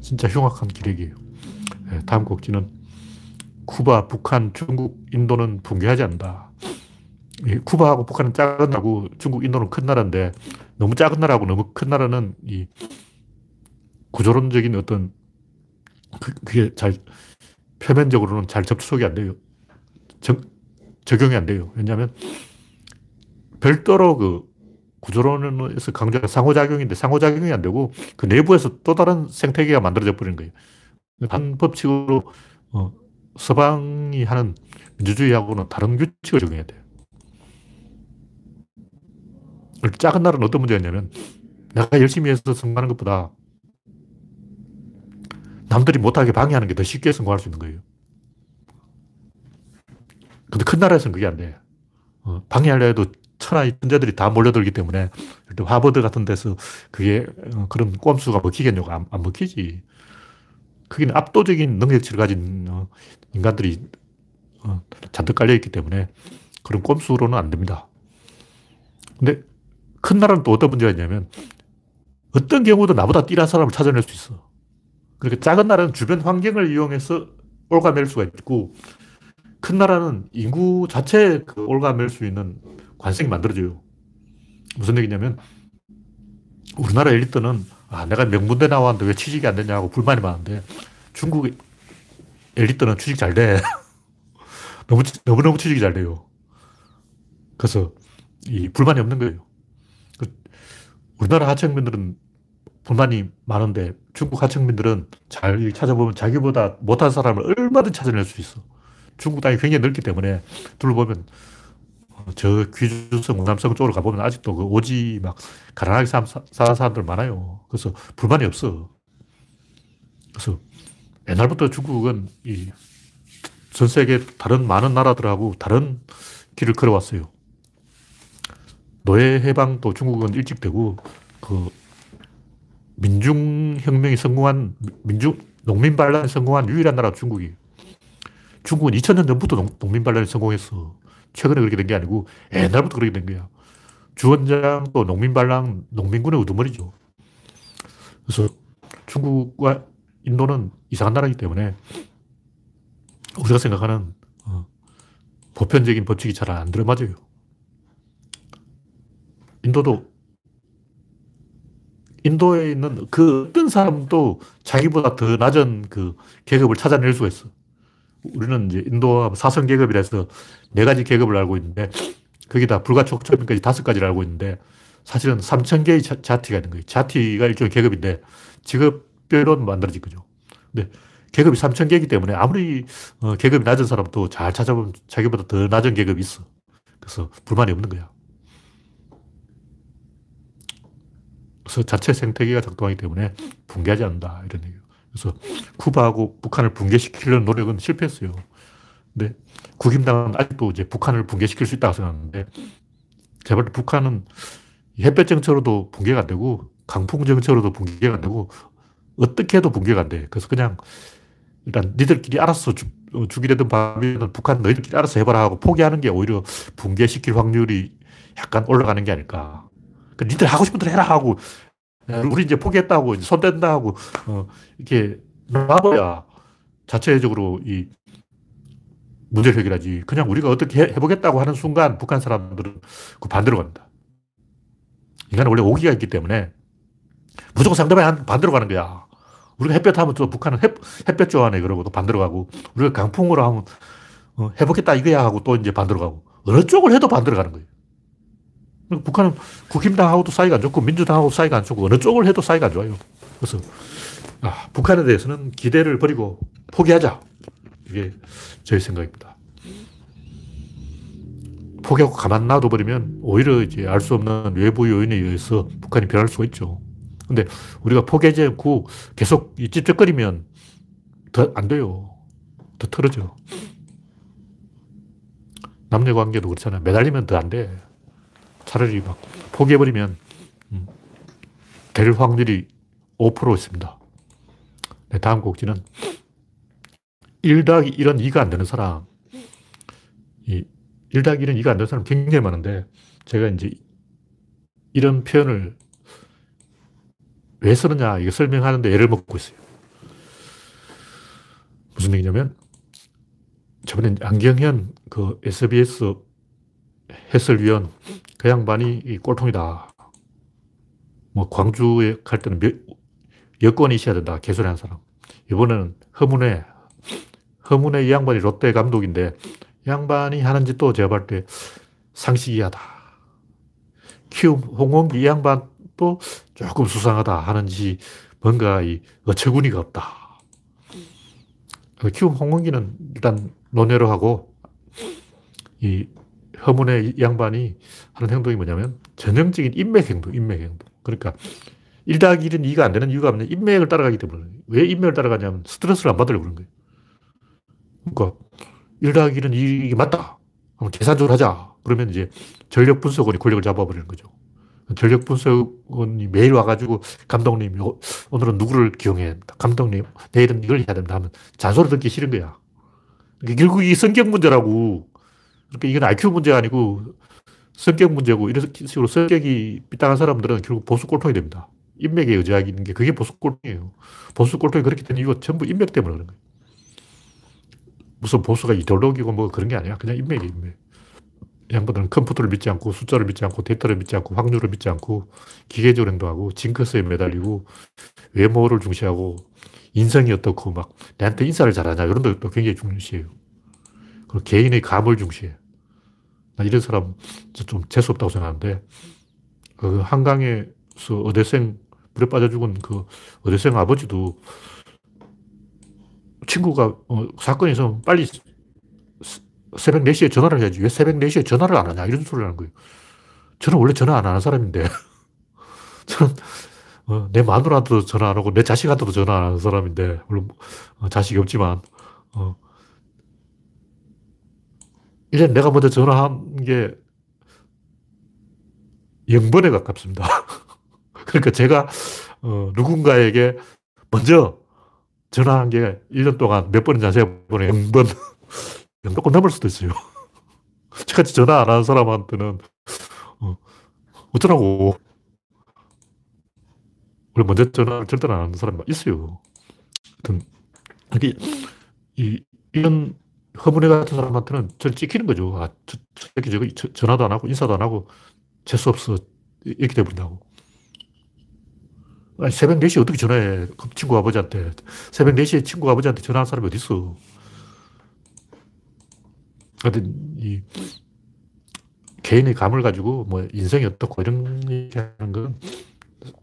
진짜 흉악한 기획이에요. 네, 다음 곡지는 쿠바, 북한, 중국, 인도는 붕괴하지 않는다. 쿠바하고 북한은 작은 나라고 중국, 인도는 큰 나라인데 너무 작은 나라하고 너무 큰 나라는 이 구조론적인 어떤 그, 그게 잘 표면적으로는 잘 접촉이 안 돼요. 적, 적용이 안 돼요. 왜냐하면 별도로 그 구조론에서 강조한 상호작용인데 상호작용이 안 되고 그 내부에서 또 다른 생태계가 만들어져 버린 거예요. 한 법칙으로 어, 서방이 하는 민주주의하고는 다른 규칙을 적용해야 돼요. 작은 나라는 어떤 문제가 있냐면 내가 열심히 해서 성공하는 것보다 남들이 못하게 방해하는 게 더 쉽게 성공할 수 있는 거예요. 근데 큰 나라에서는 그게 안 돼. 어, 방해하려 해도 천하의 천재들이 다 몰려들기 때문에 하버드 같은 데서 그게 어, 그런 꼼수가 먹히겠냐고 안, 안 먹히지. 그게 압도적인 능력치를 가진 어, 인간들이 어, 잔뜩 깔려있기 때문에 그런 꼼수로는 안 됩니다. 근데 큰 나라는 또 어떤 문제가 있냐면 어떤 경우도 나보다 뛰란 사람을 찾아낼 수 있어. 그러니까 작은 나라는 주변 환경을 이용해서 올가맬 수가 있고 큰 나라는 인구 자체에 그 올가맬 수 있는 관성이 만들어져요. 무슨 얘기냐면 우리나라 엘리트는 아, 내가 명문대 나왔는데 왜 취직이 안 되냐고 불만이 많은데 중국 엘리트는 취직 잘 돼. 너무, 너무너무 취직이 잘 돼요. 그래서 이 불만이 없는 거예요. 그 우리나라 하청민들은 불만이 많은데 중국 하청민들은 잘 찾아보면 자기보다 못한 사람을 얼마든지 찾아낼 수 있어. 중국 땅이 굉장히 넓기 때문에 둘러보면 저 귀주성, 우남성 쪽으로 가보면 아직도 그 오지 막 가난하게 사는 사람들 많아요. 그래서 불만이 없어. 그래서 옛날부터 중국은 이 전 세계 다른 많은 나라들하고 다른 길을 걸어왔어요. 노예 해방도 중국은 일찍 되고 그 민중혁명이 성공한 민중 농민 반란이 성공한 유일한 나라 중국이. 중국은 2000년 전부터 농, 민 반란이 성공했어. 최근에 그렇게 된 게 아니고 옛날부터 그렇게 된 거야. 주원장도 농민반란, 농민군의 우두머리죠. 그래서 중국과 인도는 이상한 나라이기 때문에 우리가 생각하는 어, 보편적인 법칙이 잘 안 들어맞아요. 인도도 인도에 있는 그 어떤 사람도 자기보다 더 낮은 그 계급을 찾아낼 수가 있어. 우리는 이제 인도 사선 계급이라 해서 네 가지 계급을 알고 있는데 거기다 불가촉점까지 다섯 가지를 알고 있는데 사실은 3천 개의 자티가 있는 거예요. 자티가 일종의 계급인데 직업별로 만들어진 거죠. 근데 계급이 3천 개이기 때문에 아무리 어, 계급이 낮은 사람도 잘 찾아보면 자기보다 더 낮은 계급이 있어. 그래서 불만이 없는 거야. 그래서 자체 생태계가 작동하기 때문에 붕괴하지 않는다. 이런 얘기예요. 그래서 쿠바하고 북한을 붕괴시키려는 노력은 실패했어요. 근데 국임당은 아직도 이제 북한을 붕괴시킬 수 있다고 생각하는데 제발 북한은 햇볕 정책으로도 붕괴가 안 되고 강풍 정책으로도 붕괴가 안 되고 어떻게 해도 붕괴가 안 돼. 그래서 그냥 일단 니들끼리 알아서 죽, 어, 죽이려던 밤이면 북한 너희들끼리 알아서 해봐라 하고 포기하는 게 오히려 붕괴시킬 확률이 약간 올라가는 게 아닐까. 그 니들 하고 싶은 대로 해라 하고 우리 이제 포기했다고, 이제 손 댄다 하고, 어, 이렇게 놔둬야 자체적으로 이 문제를 해결하지. 그냥 우리가 어떻게 해, 보겠다고 하는 순간 북한 사람들은 그 반대로 갑니다. 인간은 원래 오기가 있기 때문에 무조건 상대방이 반대로 가는 거야. 우리가 햇볕 하면 또 북한은 햇, 햇볕 좋아하네 그러고 또 반대로 가고 우리가 강풍으로 하면 어, 해보겠다 이거야 하고 또 이제 반대로 가고 어느 쪽을 해도 반대로 가는 거예요. 북한은 국힘당하고도 사이가 안 좋고 민주당하고 사이가 안 좋고 어느 쪽을 해도 사이가 안 좋아요. 그래서 아, 북한에 대해서는 기대를 버리고 포기하자. 이게 제 생각입니다. 포기하고 가만 놔둬버리면 오히려 이제 알 수 없는 외부 요인에 의해서 북한이 변할 수가 있죠. 근데 우리가 포기하지 않고 계속 찝쩍거리면 더 안 돼요. 더 틀어져. 남녀 관계도 그렇잖아요. 매달리면 더 안 돼. 차라리 막 포기해버리면 음, 될 확률이 5% 있습니다. 네, 다음 곡지는 1 더하기 1은 2가 안 되는 사람. 이 1 더하기 1은 2가 안 되는 사람 굉장히 많은데 제가 이제 이런 표현을 왜 쓰느냐 이거 설명하는데 예를 먹고 있어요. 무슨 얘기냐면 저번에 안경현 그 SBS 해설위원 그 양반이 꼴통이다. 뭐 광주에 갈 때는 몇, 여권이 있어야 된다. 개소리 사람. 이번에는 허문회. 허문회 이 양반이 롯데 감독인데 양반이 하는 짓도 제가 볼 때 상식이하다. 키움 홍원기 이 양반도 조금 수상하다 하는지 뭔가 이 어처구니가 없다. 그 키움 홍원기는 일단 논외로 하고 이 허문의 양반이 하는 행동이 뭐냐면 전형적인 인맥 행동, 인맥 행동. 그러니까 1 더하기 1은 2가 안 되는 이유가 뭐냐 인맥을 따라가기 때문에. 왜 인맥을 따라가냐면 스트레스를 안 받으려고 그런 거예요. 그러니까 1 더하기 1은 이게 맞다. 그럼 계산적으로 하자. 그러면 이제 전력 분석원이 권력을 잡아버리는 거죠. 전력 분석원이 매일 와가지고 감독님, 오늘은 누구를 기용해? 감독님, 내일은 이걸 해야 된다 하면 잔소리 듣기 싫은 거야. 결국 이 성격 문제라고. 그러니까 이건 IQ 문제가 아니고 성격 문제고 이런 식으로 성격이 삐딱한 사람들은 결국 보수 꼴통이 됩니다. 인맥에 의지하는 게 그게 보수 꼴통이에요. 보수 꼴통이 그렇게 된 이유가 전부 인맥 때문에 그런 거예요. 무슨 보수가 이데올로기고 뭐 그런 게 아니야. 그냥 인맥이 인맥. 양반들은 컴퓨터를 믿지 않고 숫자를 믿지 않고 데이터를 믿지 않고 확률을 믿지 않고 기계적으로 행동하고 징크스에 매달리고 외모를 중시하고 인성이 어떻고 막 내한테 인사를 잘하냐 이런 것도 굉장히 중시해요. 그리고 개인의 감을 중시해. 나 이런 사람 좀 재수없다고 생각하는데 그 한강에서 어대생 물에 빠져 죽은 그 어대생 아버지도 친구가 어, 사건이 있으면 빨리 새벽 4시에 전화를 해야지. 왜 새벽 4시에 전화를 안 하냐. 이런 소리를 하는 거예요. 저는 원래 전화 안 하는 사람인데. 저는 어, 내 마누라한테도 전화 안 하고 내 자식한테도 전화 안 하는 사람인데. 물론 어, 자식이 없지만. 어. 이제 내가 먼저 전화한 게 0번에 가깝습니다. 그러니까 제가 어, 누군가에게 먼저 전화한 게 1년 동안 몇 번인지 아세요? 0번. 조금 넘을 수도 있어요. 저같이 전화 안 하는 사람한테는, 어, 어쩌라고. 원래 먼저 전화를 절대 안 하는 사람이 있어요. 하여튼, 이게, 이, 이런 허문회 같은 사람한테는 전 찍히는 거죠. 아, 저, 저 새끼 저거 전화도 안 하고 인사도 안 하고 재수 없어. 이렇게 돼버린다고. 아니, 새벽 4시에 어떻게 전화해? 그 친구 아버지한테. 새벽 4시에 친구 아버지한테 전화하는 사람이 어디 있어? 하여튼, 이, 개인의 감을 가지고 뭐 인생이 어떻고 이런 얘기 하는 건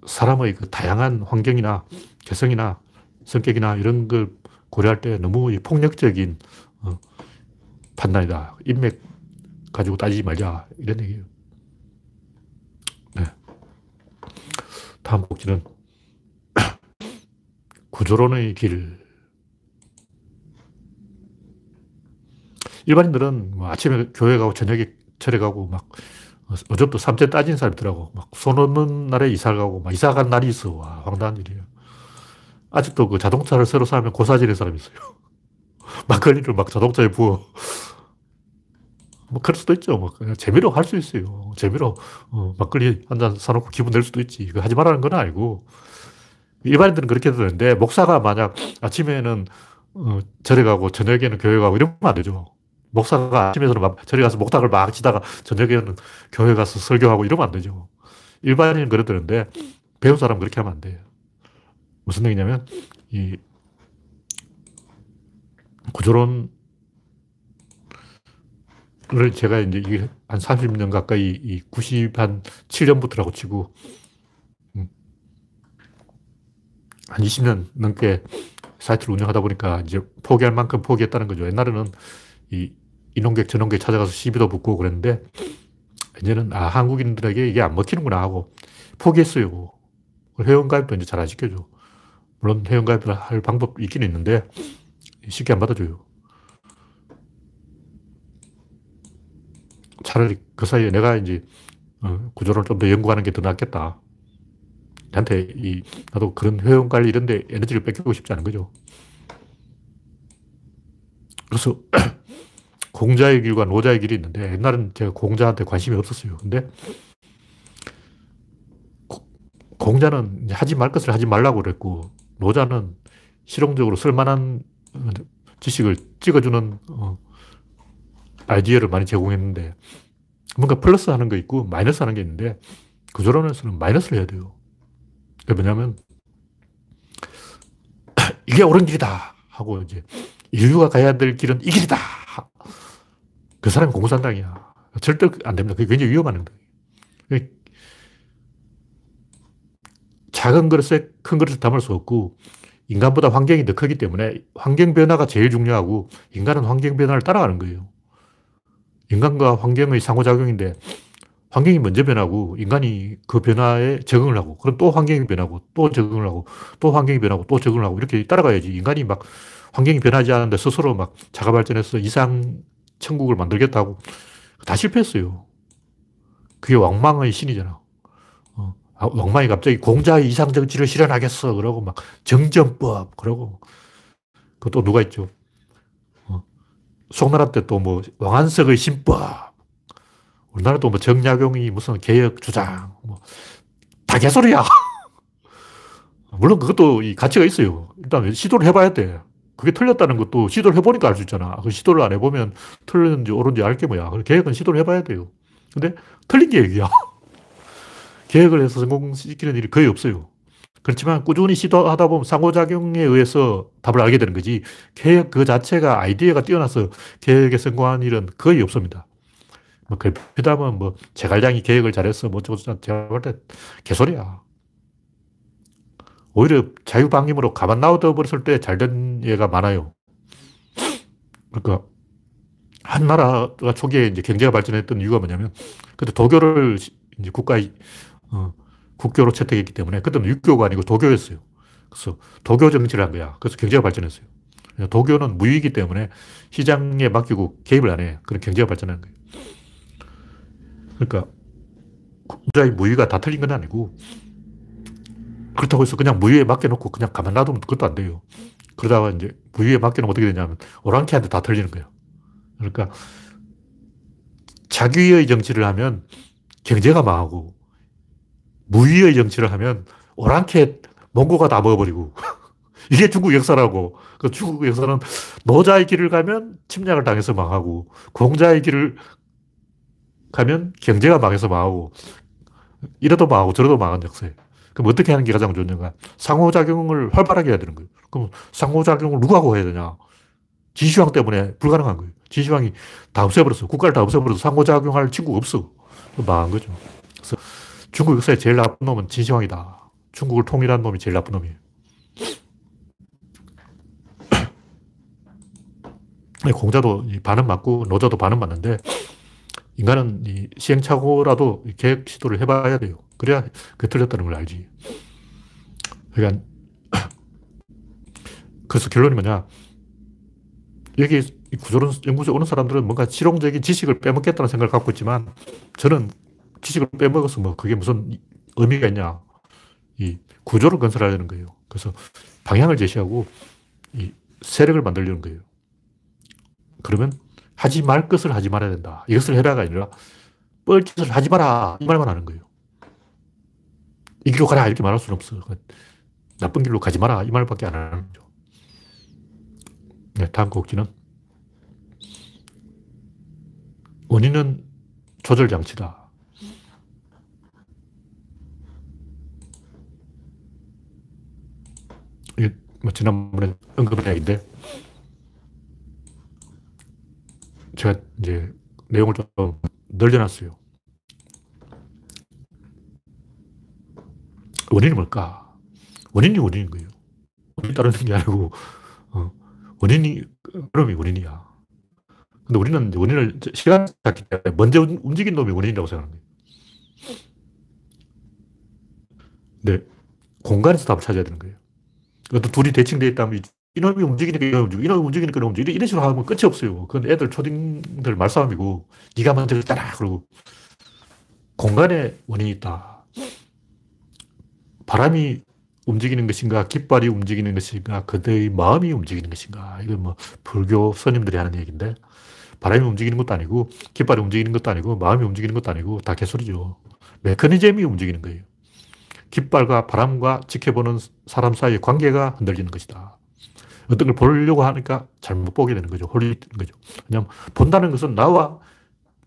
사람의 그 다양한 환경이나 개성이나 성격이나 이런 걸 고려할 때 너무 폭력적인 어, 판단이다. 인맥 가지고 따지지 말자. 이런 얘기예요. 네. 다음 복지는 구조론의 길. 일반인들은 뭐 아침에 교회 가고 저녁에 절에 가고 막 어제부터 삼재 따진 사람 있더라고. 막 손 없는 날에 이사 가고 막 이사 간 날이 있어. 와, 황당한 일이에요. 아직도 그 자동차를 새로 사면 고사지는 사람이 있어요. 막걸리를 막 자동차에 부어. 뭐 그럴 수도 있죠. 뭐 그냥 재미로 할 수 있어요. 재미로 어, 막걸리 한 잔 사놓고 기분 낼 수도 있지. 그 하지 말라는 건 아니고 일반인들은 그렇게 되는데 목사가 만약 아침에는 어, 절에 가고 저녁에는 교회 가고 이러면 안 되죠. 목사가 아침에는 막 절에 가서 목탁을 막 치다가 저녁에는 교회 가서 설교하고 이러면 안 되죠. 일반인은 그러는데 배운 사람은 그렇게 하면 안 돼요. 무슨 얘기냐면 이 구조론을 제가 이제 한 30년 가까이 이 90한 7년부터라고 치고 음, 한 20년 넘게 사이트를 운영하다 보니까 이제 포기할 만큼 포기했다는 거죠. 옛날에는 이 인원객, 전원객 찾아가서 시비도 붙고 그랬는데, 이제는, 아, 한국인들에게 이게 안 먹히는구나 하고 포기했어요. 회원가입도 이제 잘 안 시켜줘. 물론 회원가입을 할 방법이 있긴 있는데, 쉽게 안 받아줘요. 차라리 그 사이에 내가 이제 어, 구조를 좀 더 연구하는 게 더 낫겠다. 나한테 이, 나도 그런 회원 관리 이런 데 에너지를 뺏기고 싶지 않은 거죠. 그래서 공자의 길과 노자의 길이 있는데 옛날엔 제가 공자한테 관심이 없었어요. 근데 공자는 하지 말 것을 하지 말라고 그랬고 노자는 실용적으로 쓸만한 지식을 찍어주는 어, 아이디어를 많이 제공했는데 뭔가 플러스 하는 거 있고 마이너스 하는 게 있는데 구조론에서는 마이너스를 해야 돼요. 그게 뭐냐면 이게 옳은 길이다 하고 이제 인류가 가야 될 길은 이 길이다. 그 사람이 공산당이야. 절대 안 됩니다. 그게 굉장히 위험한 행동이에요. 작은 그릇에 큰 그릇을 담을 수 없고 인간보다 환경이 더 크기 때문에 환경 변화가 제일 중요하고 인간은 환경 변화를 따라가는 거예요. 인간과 환경의 상호작용인데 환경이 먼저 변하고 인간이 그 변화에 적응을 하고 그럼 또 환경이 변하고 또 적응을 하고 또 환경이 변하고 또 적응을 하고 이렇게 따라가야지 인간이 막 환경이 변하지 않는데 스스로 막 자가 발전해서 이상 천국을 만들겠다고 다 실패했어요. 그게 왕망의 신이잖아. 어, 아, 왕망이 갑자기 공자의 이상 정치를 실현하겠어. 그러고 막 정전법 그러고 그또 누가 있죠? 어, 송나라 때 또 뭐 왕한석의 신법 우리나라도 뭐 정약용이 무슨 개혁 주장 뭐다 개소리야. 물론 그것도 이 가치가 있어요. 일단 시도를 해봐야 돼. 그게 틀렸다는 것도 시도를 해보니까 알 수 있잖아. 그 시도를 안 해보면 틀렸는지 옳은지 알 게 뭐야. 계획은 시도를 해봐야 돼요. 근데 틀린 계획이야. 계획을 해서 성공시키는 일이 거의 없어요. 그렇지만 꾸준히 시도하다 보면 상호작용에 의해서 답을 알게 되는 거지. 계획 그 자체가 아이디어가 뛰어나서 계획에 성공한 일은 거의 없습니다. 뭐, 그렇다면 뭐, 제갈량이 계획을 잘했어. 뭐, 어쩌고, 제가 볼 때 개소리야. 오히려 자유방임으로 가만 놔둬 버렸을 때 잘 된 예가 많아요. 그러니까 한 나라가 초기에 이제 경제가 발전했던 이유가 뭐냐면 그때 도교를 이제 국가의 어, 국교로 채택했기 때문에 그때는 육교가 아니고 도교였어요. 그래서 도교 정치를 한 거야. 그래서 경제가 발전했어요. 도교는 무위이기 때문에 시장에 맡기고 개입을 안 해. 그런 경제가 발전하는 거예요. 그러니까 국자의 무위가 다 틀린 건 아니고 그렇다고 해서 그냥 무위에 맡겨놓고 그냥 가만 놔두면 그것도 안 돼요. 그러다가 이제 무위에 맡겨놓으면 어떻게 되냐면 오랑캐한테 다 털리는 거예요. 그러니까 자기의 정치를 하면 경제가 망하고 무위의 정치를 하면 오랑캐 몽고가 다 먹어버리고 이게 중국 역사라고. 그 중국 역사는 노자의 길을 가면 침략을 당해서 망하고 공자의 길을 가면 경제가 망해서 망하고 이래도 망하고 저래도 망한 역사예요. 그럼 어떻게 하는 게 가장 좋냐가 상호작용을 활발하게 해야 되는 거예요. 그럼 상호작용을 누구하고 해야 되냐? 진시황 때문에 불가능한 거예요. 진시황이 다 없애버렸어. 국가를 다 없애버려서 상호작용할 친구가 없어. 망한 거죠. 중국 역사에 제일 나쁜 놈은 진시황이다. 중국을 통일한 놈이 제일 나쁜 놈이에요. 공자도 반은 맞고 노자도 반은 맞는데 인간은 이 시행착오라도 계획 시도를 해봐야 돼요. 그래야 그 틀렸다는 걸 알지. 그러니까 그래서 결론이 뭐냐. 여기 구조론 연구소에 오는 사람들은 뭔가 실용적인 지식을 빼먹겠다는 생각을 갖고 있지만 저는 지식을 빼먹어서 뭐 그게 무슨 의미가 있냐. 이 구조를 건설하려는 거예요. 그래서 방향을 제시하고 이 세력을 만들려는 거예요. 그러면 하지 말 것을 하지 말아야 된다. 이것을 해라가 아니라 뻘짓을 하지 마라. 이 말만 하는 거예요. 이 길로 가라. 이렇게 말할 수는 없어. 나쁜 길로 가지 마라. 이 말밖에 안 하는 거죠. 네, 다음 곡지는 원인은 조절 장치다. 뭐 지난번에 언급한 이야기인데 제가 이제 내용을 좀 늘려놨어요. 원인이 뭘까? 원인이 원인인 거예요. 원인이 따르는 게 아니고, 어, 원인이, 그럼이 원인이야. 근데 우리는 원인을 시간 찾기 때문에 먼저 움직인 놈이 원인이라고 거예요. 근데 공간에서 답을 찾아야 되는 거예요. 그것도 둘이 대칭되어 있다면 이놈이 움직이니까 이놈이 움직이고, 이놈이 움직이니까 이놈이 움직이고, 이런 식으로 하면 끝이 없어요. 그건 애들 초딩들 말싸움이고, 네가 먼저 했잖아. 그리고 공간에 원인이 있다. 바람이 움직이는 것인가, 깃발이 움직이는 것인가, 그대의 마음이 움직이는 것인가. 이건 뭐 불교 스님들이 하는 얘기인데, 바람이 움직이는 것도 아니고, 깃발이 움직이는 것도 아니고, 마음이 움직이는 것도 아니고, 다 개소리죠. 메커니즘이 움직이는 거예요. 깃발과 바람과 지켜보는 사람 사이의 관계가 흔들리는 것이다. 어떤 걸 보려고 하니까 잘못 보게 되는 거죠. 홀리는 거죠. 왜냐하면 본다는 것은 나와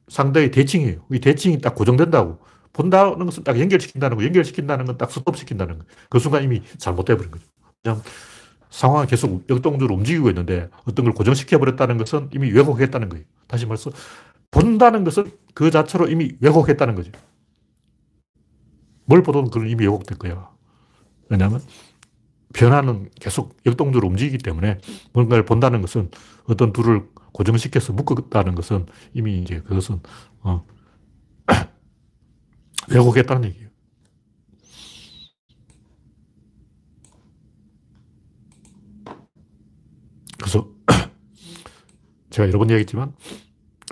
상대의 대칭이에요. 이 대칭이 딱 고정된다고. 본다는 것은 딱 연결시킨다는 거, 연결시킨다는 건 딱 스톱시킨다는 거. 그 순간 이미 잘못돼버린 거죠. 그냥 상황이 계속 역동적으로 움직이고 있는데 어떤 걸 고정시켜버렸다는 것은 이미 왜곡했다는 거예요. 다시 말해서 본다는 것은 그 자체로 이미 왜곡했다는 거죠. 뭘 보든 그건 이미 왜곡될 거야. 왜냐하면 변화는 계속 역동적으로 움직이기 때문에 뭔가를 본다는 것은 어떤 둘을 고정시켜서 묶었다는 것은 이미 이제 그것은 어, 왜곡했다는 얘기예요. 그래서 제가 여러 번 얘기했지만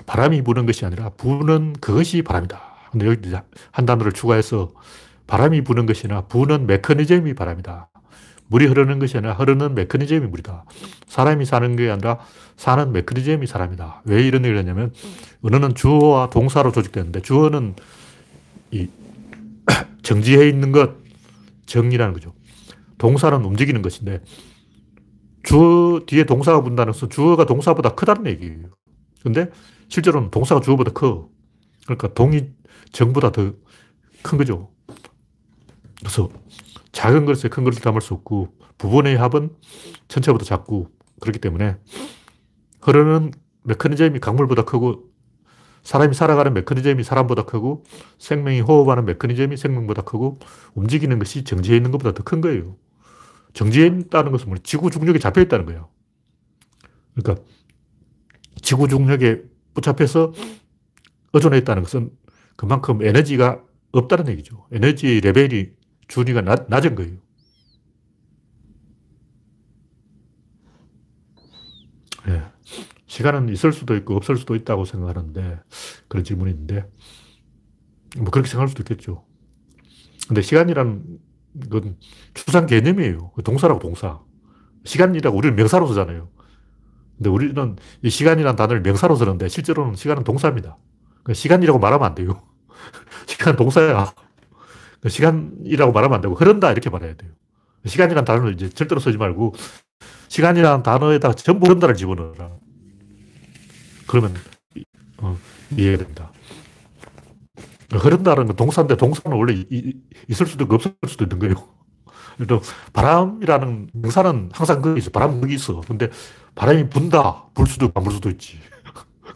바람이 부는 것이 아니라 부는 그것이 바람이다. 근데 여기 한 단어를 추가해서 바람이 부는 것이나 부는 메커니즘이 바람이다. 물이 흐르는 것이 아니라 흐르는 메커니즘이 물이다. 사람이 사는 게 아니라 사는 메커니즘이 사람이다. 왜 이런 얘기를 하냐면 언어는 주어와 동사로 조직되는데 주어는 이 정지해 있는 것, 정이라는 거죠. 동사는 움직이는 것인데 주어 뒤에 동사가 붙는다는 것은 주어가 동사보다 크다는 얘기예요. 근데 실제로는 동사가 주어보다 커. 그러니까 동이 정보다 더 큰 거죠. 그래서 작은 그릇에 큰 그릇을 담을 수 없고 부분의 합은 전체보다 작고 그렇기 때문에 흐르는 메커니즘이 강물보다 크고 사람이 살아가는 메커니즘이 사람보다 크고 생명이 호흡하는 메커니즘이 생명보다 크고 움직이는 것이 정지해 있는 것보다 더 큰 거예요. 정지해 있다는 것은 뭐 지구 중력에 잡혀 있다는 거예요. 그러니까 지구 중력에 붙잡혀서 의존해 있다는 것은 그만큼 에너지가 없다는 얘기죠. 에너지의 레벨이 준위가 낮, 낮은 거예요. 네. 시간은 있을 수도 있고 없을 수도 있다고 생각하는데 그런 질문이 있는데 뭐 그렇게 생각할 수도 있겠죠. 근데 시간이란 건 추상 개념이에요. 그 동사라고 동사. 시간이라고 우리는 명사로 쓰잖아요. 근데 우리는 이 시간이라는 단어를 명사로 쓰는데 실제로는 시간은 동사입니다. 그러니까 시간이라고 말하면 안 돼요. 시간은 동사야. 그 시간이라고 말하면 안 되고 흐른다 이렇게 말해야 돼요. 시간이라는 단어를 이제 절대로 쓰지 말고 시간이라는 단어에다가 전부 흐른다를 집어넣어라. 그러면 어, 이해가 됩니다. 흐른다는 건 동사인데 동사는 원래 이, 있을 수도 있고 없을 수도 있는 거예요. 또 바람이라는 명사는 항상 거기 있어. 바람 거기 있어. 근데 바람이 분다. 불 수도 있고 안 불 수도 있지.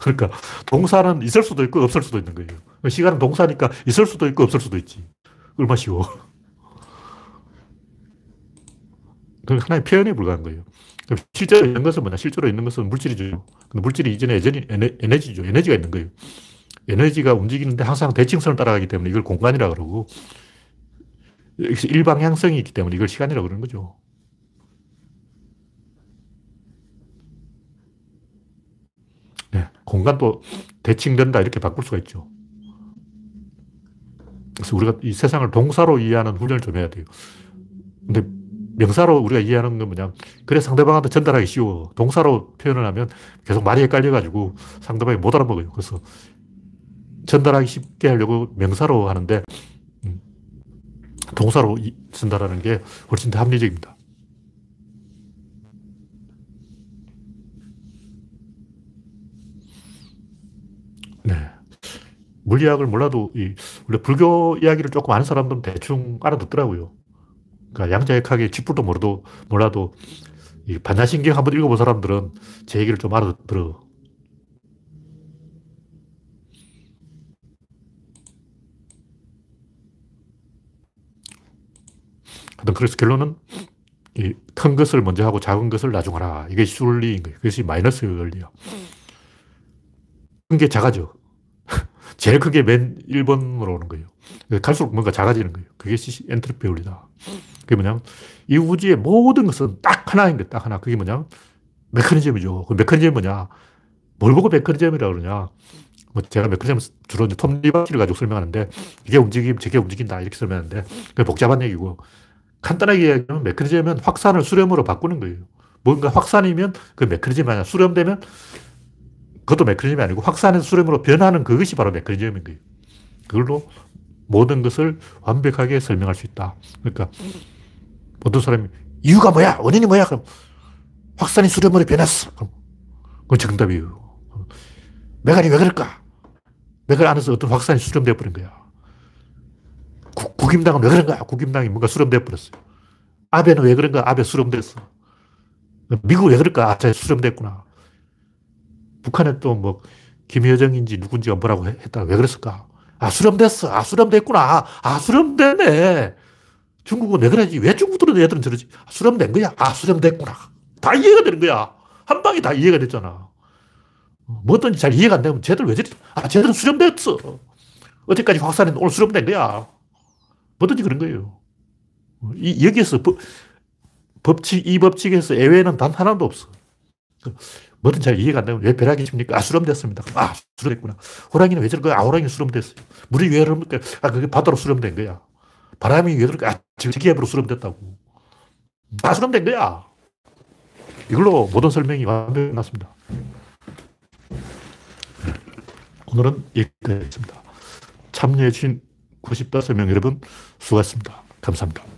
그러니까 동사는 있을 수도 있고 없을 수도 있는 거예요. 시간은 동사니까 있을 수도 있고 없을 수도 있지. 얼마 쉬워. 그 하나의 표현에 불과한 거예요. 실제로 있는 것은 뭐냐? 실제로 있는 것은 물질이죠. 근데 물질이 이전에 예전이 에너지죠. 에너지가 있는 거예요. 에너지가 움직이는데 항상 대칭선을 따라가기 때문에 이걸 공간이라고 그러고, 일방향성이 있기 때문에 이걸 시간이라고 그러는 거죠. 네, 공간도 대칭된다 이렇게 바꿀 수가 있죠. 그래서 우리가 이 세상을 동사로 이해하는 훈련을 좀 해야 돼요. 근데 명사로 우리가 이해하는 건 뭐냐. 그래 상대방한테 전달하기 쉬워. 동사로 표현을 하면 계속 말이 헷갈려가지고 상대방이 못 알아먹어요. 그래서 전달하기 쉽게 하려고 명사로 하는데, 음, 동사로 전달하는 게 훨씬 더 합리적입니다. 물리학을 몰라도 이 원래 불교 이야기를 조금 아는 사람들은 대충 알아듣더라고요. 그러니까 양자역학의 쥐뿔도 모르도 몰라도 이 반야신경 한번 읽어본 사람들은 제 얘기를 좀 알아들어. 하여튼 그래서 결론은 큰 것을 먼저 하고 작은 것을 나중 하라. 이게 순리인 거예요. 그것이 마이너스 원리야. 큰 게 작아져. 제일 크게 맨 1번으로 오는 거예요. 갈수록 뭔가 작아지는 거예요. 그게 엔트로피 원리다. 그게 뭐냐면 이 우주의 모든 것은 딱 하나인 거예요. 딱 하나. 그게 뭐냐 메커니즘이죠. 그 메커니즘이 뭐냐? 뭘 보고 메커니즘이라고 그러냐? 뭐 제가 메커니즘 주로 톱니바퀴를 가지고 설명하는데 이게 움직이면 저게 움직인다 이렇게 설명하는데 그게 복잡한 얘기고 간단하게 이야기하면 메커니즘은 확산을 수렴으로 바꾸는 거예요. 뭔가 확산이면 그 메커니즘이 아니야. 수렴되면 그것도 메커니즘이 아니고 확산에서 수렴으로 변하는 그것이 바로 메커니즘인 거예요. 그걸로 모든 것을 완벽하게 설명할 수 있다. 그러니까 어떤 사람이 이유가 뭐야? 원인이 뭐야? 그럼 확산이 수렴으로 변했어. 그럼 그건 정답이에요. 메갈이 왜 그럴까? 메갈 안에서 어떤 확산이 수렴되어 버린 거야. 구, 국임당은 왜 그런가? 국임당이 뭔가 수렴되어 버렸어요. 아베는 왜 그런가? 아베 수렴됐어. 미국 왜 그럴까? 아, 자, 수렴됐구나. 북한에 또 뭐, 김여정인지 누군지가 뭐라고 했다. 왜 그랬을까? 아, 수렴됐어. 아, 수렴됐구나. 아, 수렴됐네. 중국은 왜 그러지? 왜 중국들은 애들은 저러지? 아, 수렴된 거야. 아, 수렴됐구나. 다 이해가 되는 거야. 한 방에 다 이해가 됐잖아. 뭐든지 잘 이해가 안 되면 쟤들 왜 저리, 아, 쟤들은 수렴됐어. 어제까지 확산했는데 오늘 수렴된 거야. 뭐든지 그런 거예요. 이, 여기에서 법, 법칙, 이 법칙에서 예외는 단 하나도 없어. 뭐든 잘 이해가 안 되면 왜 벼락이 칩니까? 아, 수렴됐습니다. 아, 수렴됐구나. 호랑이는 왜 저럴까? 아, 호랑이 수렴됐어요. 물이 왜 흐릅니까? 아, 그게 바다로 수렴된 거야. 바람이 왜 그럴까? 아, 지기압으로 수렴됐다고. 다 수렴된 거야. 이걸로 모든 설명이 완벽히 났습니다. 오늘은 여기까지입니다. 참여해주신 95명 여러분 수고하셨습니다. 감사합니다.